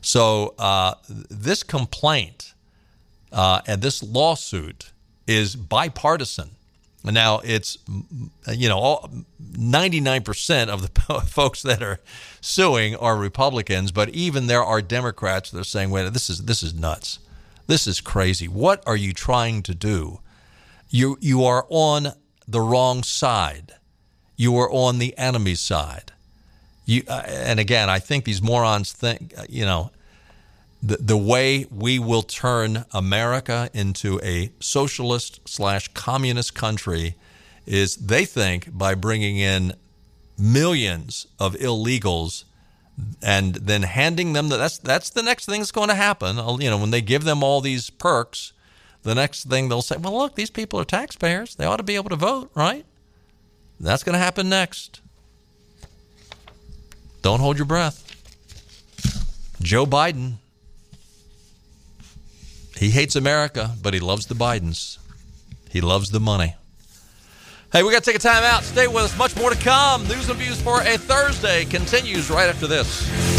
So uh, this complaint uh, and this lawsuit is bipartisan. Now it's you know all, 99% of the folks that are suing are Republicans, but even there are Democrats that are saying, "Wait, this is this is nuts. This is crazy. What are you trying to do? You you are on the wrong side. You are on the enemy's side. You, uh, and again, I think these morons think, uh, you know, the, the way we will turn America into a socialist slash communist country is they think by bringing in millions of illegals and then handing them the, that's that's the next thing that's going to happen. You know, when they give them all these perks, the next thing they'll say, well, look, these people are taxpayers. They ought to be able to vote, right? That's going to happen next. Don't hold your breath. Joe Biden, he hates America, but he loves the Bidens. He loves the money. Hey, we got to take a time out. Stay with us. Much more to come. News and views for a Thursday continues right after this.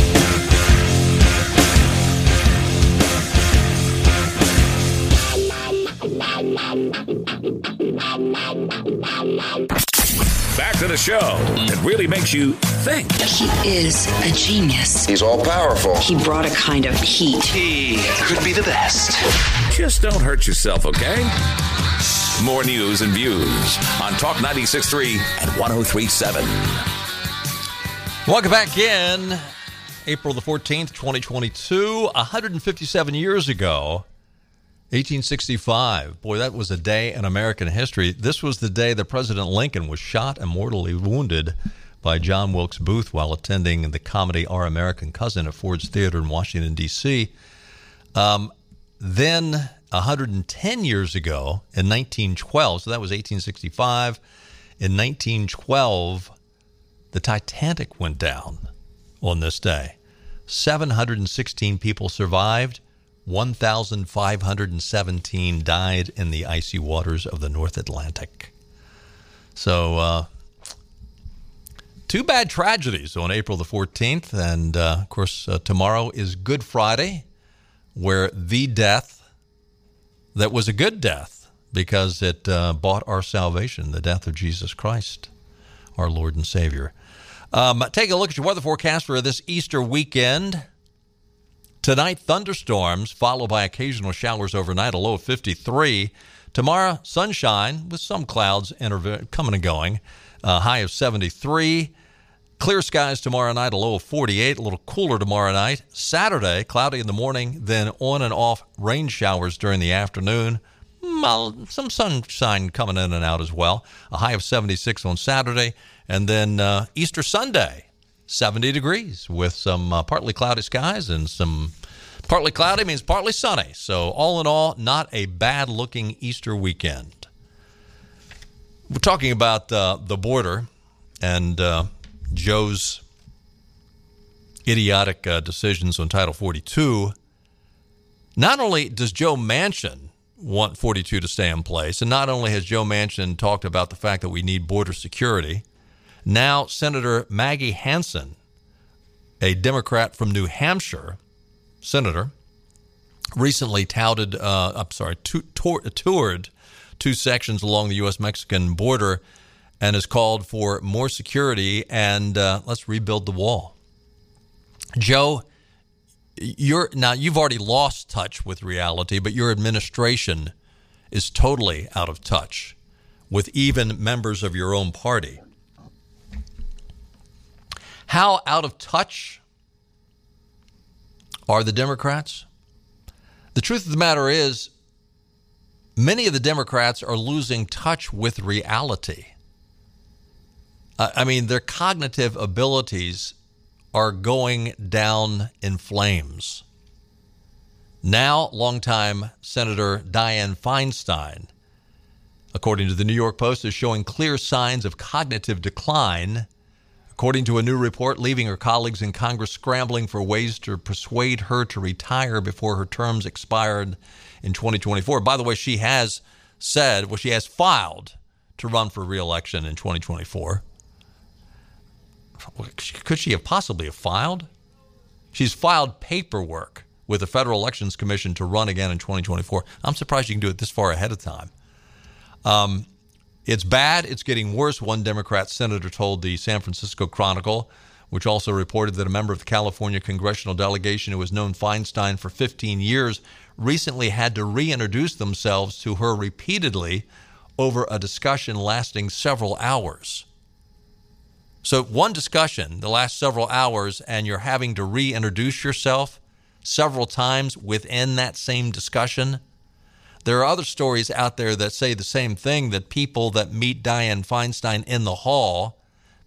Back to the show that really makes you think. He is a genius. He's all powerful. He brought a kind of heat. He could be the best. Just don't hurt yourself, okay? More news and views on Talk 96.3 and 103.7. Welcome back in. April the 14th, 2022, 157 years ago, 1865. Boy, that was a day in American history. This was the day that President Lincoln was shot and mortally wounded by John Wilkes Booth while attending the comedy Our American Cousin at Ford's Theater in Washington, D.C. Um, then, 110 years ago, in 1912, so that was 1865, in 1912, the Titanic went down on this day. 716 people survived. 1,517 died in the icy waters of the North Atlantic. So, uh, two bad tragedies on April the 14th. And uh, of course, uh, tomorrow is Good Friday, where the death that was a good death because it uh, bought our salvation, the death of Jesus Christ, our Lord and Savior. Um, take a look at your weather forecast for this Easter weekend. Tonight, thunderstorms followed by occasional showers overnight, a low of 53. Tomorrow, sunshine with some clouds coming and going, a high of 73. Clear skies tomorrow night, a low of 48, a little cooler tomorrow night. Saturday, cloudy in the morning, then on and off rain showers during the afternoon. Some sunshine coming in and out as well. A high of 76 on Saturday. And then uh, Easter Sunday, 70 degrees with some uh, partly cloudy skies and some partly cloudy means partly sunny. So, all in all, not a bad looking Easter weekend. We're talking about uh, the border and uh, Joe's idiotic uh, decisions on Title 42. Not only does Joe Manchin want 42 to stay in place, and not only has Joe Manchin talked about the fact that we need border security, now, Senator Maggie Hassan, a Democrat from New Hampshire, senator, recently touted, uh, I'm sorry, toured two sections along the U.S. Mexican border and has called for more security and uh, let's rebuild the wall. Joe, you're now you've already lost touch with reality, but your administration is totally out of touch with even members of your own party. How out of touch are the Democrats? The truth of the matter is, many of the Democrats are losing touch with reality. I mean, their cognitive abilities are going down in flames. Now, longtime Senator Dianne Feinstein, according to the New York Post, is showing clear signs of cognitive decline According to a new report, leaving her colleagues in Congress scrambling for ways to persuade her to retire before her terms expired in 2024. By the way, she has said, well, she has filed to run for reelection in 2024. Could she have possibly have filed? She's filed paperwork with the Federal Elections Commission to run again in 2024. I'm surprised you can do it this far ahead of time. Um, it's bad. It's getting worse, one Democrat senator told the San Francisco Chronicle, which also reported that a member of the California congressional delegation who has known Feinstein for 15 years recently had to reintroduce themselves to her repeatedly over a discussion lasting several hours. So, one discussion, the last several hours, and you're having to reintroduce yourself several times within that same discussion. There are other stories out there that say the same thing that people that meet Dianne Feinstein in the hall,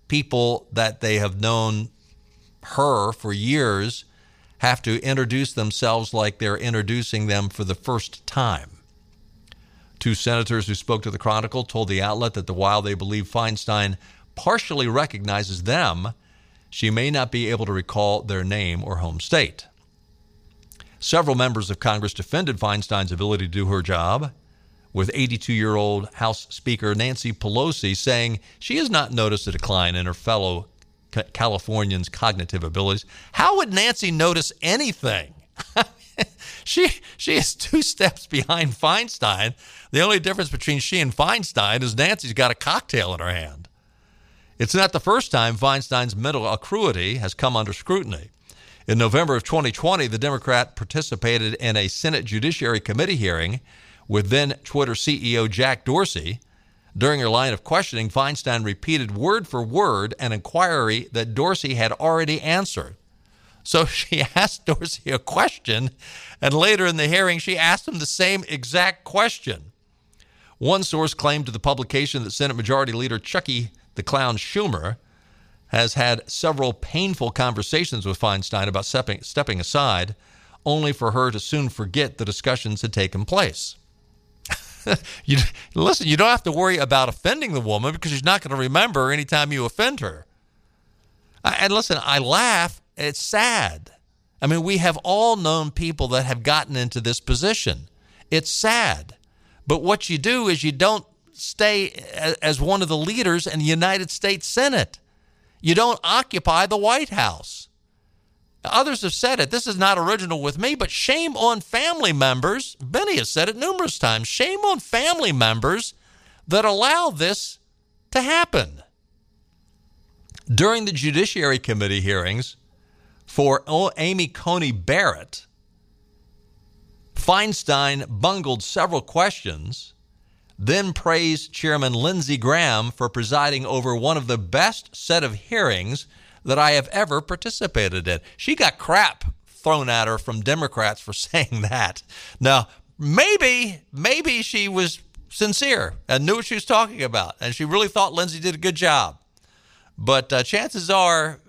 people that they have known her for years, have to introduce themselves like they're introducing them for the first time. Two senators who spoke to the Chronicle told the outlet that the while they believe Feinstein partially recognizes them, she may not be able to recall their name or home state. Several members of Congress defended Feinstein's ability to do her job, with 82 year old House Speaker Nancy Pelosi saying she has not noticed a decline in her fellow Californians' cognitive abilities. How would Nancy notice anything? she she is two steps behind Feinstein. The only difference between she and Feinstein is Nancy's got a cocktail in her hand. It's not the first time Feinstein's mental acuity has come under scrutiny. In November of 2020, the Democrat participated in a Senate Judiciary Committee hearing with then Twitter CEO Jack Dorsey. During her line of questioning, Feinstein repeated word for word an inquiry that Dorsey had already answered. So she asked Dorsey a question, and later in the hearing, she asked him the same exact question. One source claimed to the publication that Senate Majority Leader Chucky the Clown Schumer has had several painful conversations with Feinstein about stepping, stepping aside, only for her to soon forget the discussions had taken place. you listen, you don't have to worry about offending the woman because she's not going to remember anytime you offend her. And listen, I laugh. It's sad. I mean, we have all known people that have gotten into this position. It's sad. But what you do is you don't stay as one of the leaders in the United States Senate. You don't occupy the White House. Others have said it. This is not original with me, but shame on family members. Benny has said it numerous times. Shame on family members that allow this to happen. During the Judiciary Committee hearings for Amy Coney Barrett, Feinstein bungled several questions, then praised Chairman Lindsey Graham for presiding over one of the best set of hearings that I have ever participated in. She got crap thrown at her from Democrats for saying that. Now, maybe, maybe she was sincere and knew what she was talking about, and she really thought Lindsey did a good job. But uh, chances are,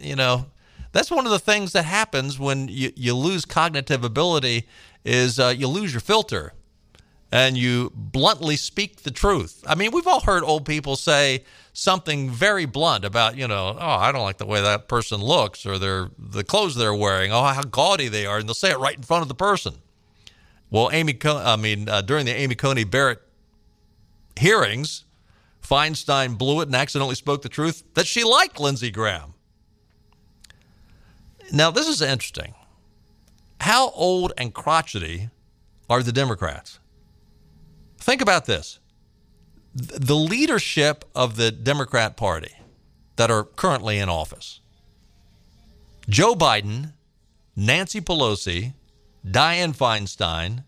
you know, that's one of the things that happens when you, you lose cognitive ability is uh, you lose your filter and you bluntly speak the truth. I mean, we've all heard old people say something very blunt about, you know, oh, I don't like the way that person looks or their the clothes they're wearing, oh, how gaudy they are, and they'll say it right in front of the person. Well, Amy, I mean, uh, during the Amy Coney Barrett hearings, Feinstein blew it and accidentally spoke the truth that she liked Lindsey Graham. Now, this is interesting. How old and crotchety are the Democrats? Think about this the leadership of the Democrat Party that are currently in office Joe Biden, Nancy Pelosi, Dianne Feinstein,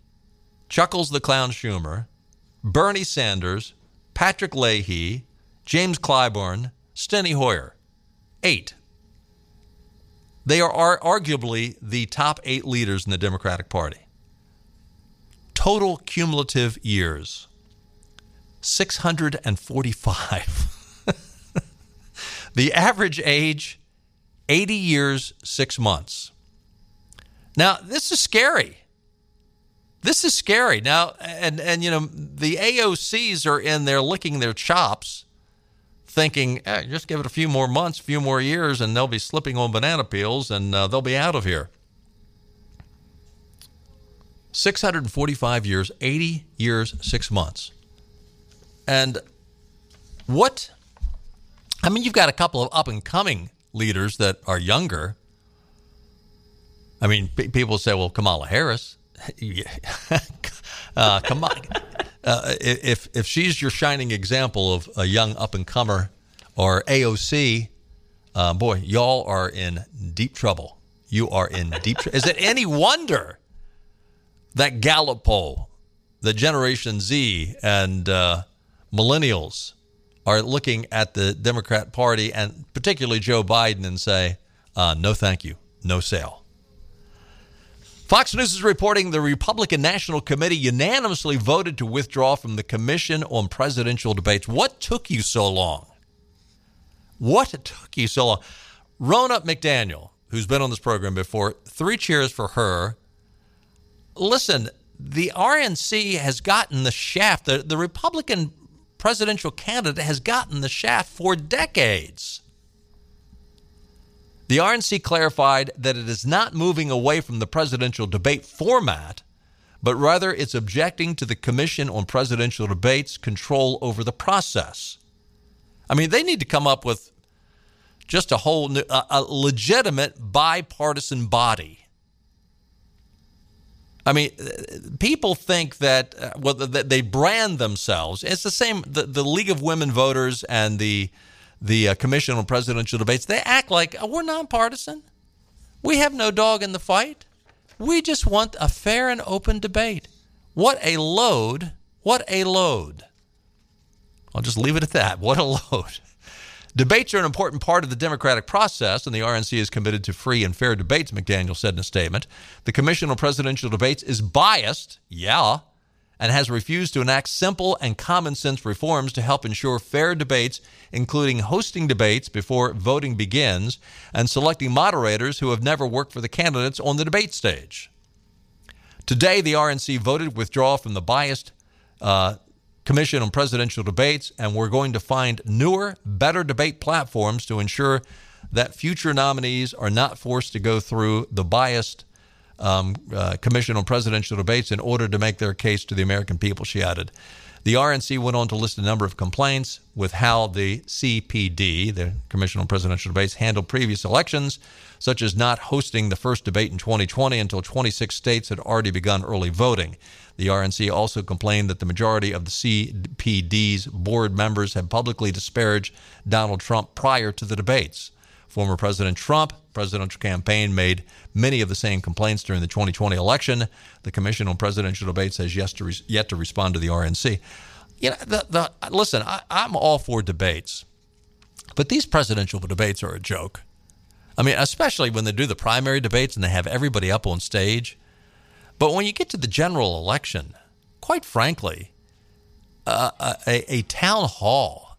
Chuckles the Clown Schumer, Bernie Sanders, Patrick Leahy, James Clyburn, Steny Hoyer. Eight. They are arguably the top eight leaders in the Democratic Party. Total cumulative years 645. the average age 80 years, 6 months. Now, this is scary. This is scary. Now, and and you know, the AOCs are in there licking their chops thinking, eh, just give it a few more months, a few more years, and they'll be slipping on banana peels and uh, they'll be out of here. 645 years, 80 years, six months. And what, I mean, you've got a couple of up and coming leaders that are younger. I mean, p- people say, well, Kamala Harris. uh, come on. Uh, if if she's your shining example of a young up and comer or AOC, uh, boy, y'all are in deep trouble. You are in deep. trouble. Is it any wonder that Gallup poll, the Generation Z and uh, millennials are looking at the Democrat Party and particularly Joe Biden and say, uh, "No, thank you, no sale." Fox News is reporting the Republican National Committee unanimously voted to withdraw from the Commission on Presidential Debates. What took you so long? What took you so long? Ronna McDaniel, who's been on this program before, three cheers for her. Listen, the RNC has gotten the shaft. The, the Republican presidential candidate has gotten the shaft for decades. The RNC clarified that it is not moving away from the presidential debate format, but rather it's objecting to the Commission on Presidential Debates' control over the process. I mean, they need to come up with just a whole new, a, a legitimate bipartisan body. I mean, people think that uh, well, they brand themselves. It's the same. The, the League of Women Voters and the the uh, Commission on Presidential Debates, they act like oh, we're nonpartisan. We have no dog in the fight. We just want a fair and open debate. What a load. What a load. I'll just leave it at that. What a load. Debates are an important part of the democratic process, and the RNC is committed to free and fair debates, McDaniel said in a statement. The Commission on Presidential Debates is biased, yeah, and has refused to enact simple and common sense reforms to help ensure fair debates, including hosting debates before voting begins and selecting moderators who have never worked for the candidates on the debate stage. Today, the RNC voted withdraw from the biased uh, Commission on Presidential Debates, and we're going to find newer, better debate platforms to ensure that future nominees are not forced to go through the biased um, uh, Commission on Presidential Debates in order to make their case to the American people, she added. The RNC went on to list a number of complaints with how the CPD, the Commission on Presidential Debates, handled previous elections, such as not hosting the first debate in 2020 until 26 states had already begun early voting. The RNC also complained that the majority of the CPD's board members had publicly disparaged Donald Trump prior to the debates. Former President Trump presidential campaign made many of the same complaints during the 2020 election. The Commission on Presidential Debates has yet to, re- yet to respond to the RNC. You know, the, the, listen, I, I'm all for debates, but these presidential debates are a joke. I mean, especially when they do the primary debates and they have everybody up on stage. But when you get to the general election, quite frankly, uh, a, a town hall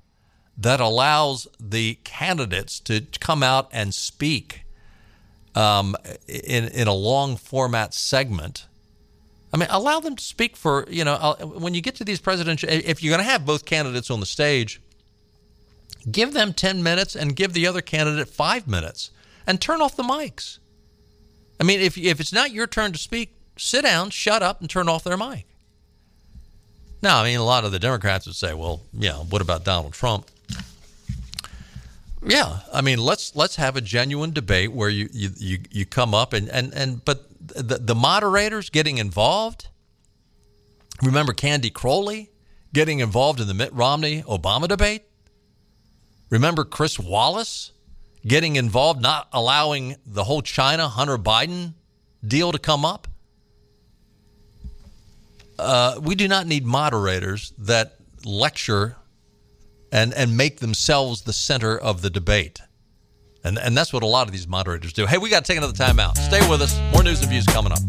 that allows the candidates to come out and speak um, in in a long format segment. I mean, allow them to speak for you know uh, when you get to these presidential. If you're going to have both candidates on the stage, give them ten minutes and give the other candidate five minutes, and turn off the mics. I mean, if if it's not your turn to speak, sit down, shut up, and turn off their mic. Now, I mean, a lot of the Democrats would say, "Well, yeah, what about Donald Trump?" Yeah, I mean, let's let's have a genuine debate where you you you, you come up and and and but the the moderators getting involved. Remember Candy Crowley getting involved in the Mitt Romney Obama debate. Remember Chris Wallace getting involved, not allowing the whole China Hunter Biden deal to come up. Uh, we do not need moderators that lecture and, and make themselves the center of the debate. And, and that's what a lot of these moderators do. Hey, we got to take another time out. Stay with us. More news and views coming up.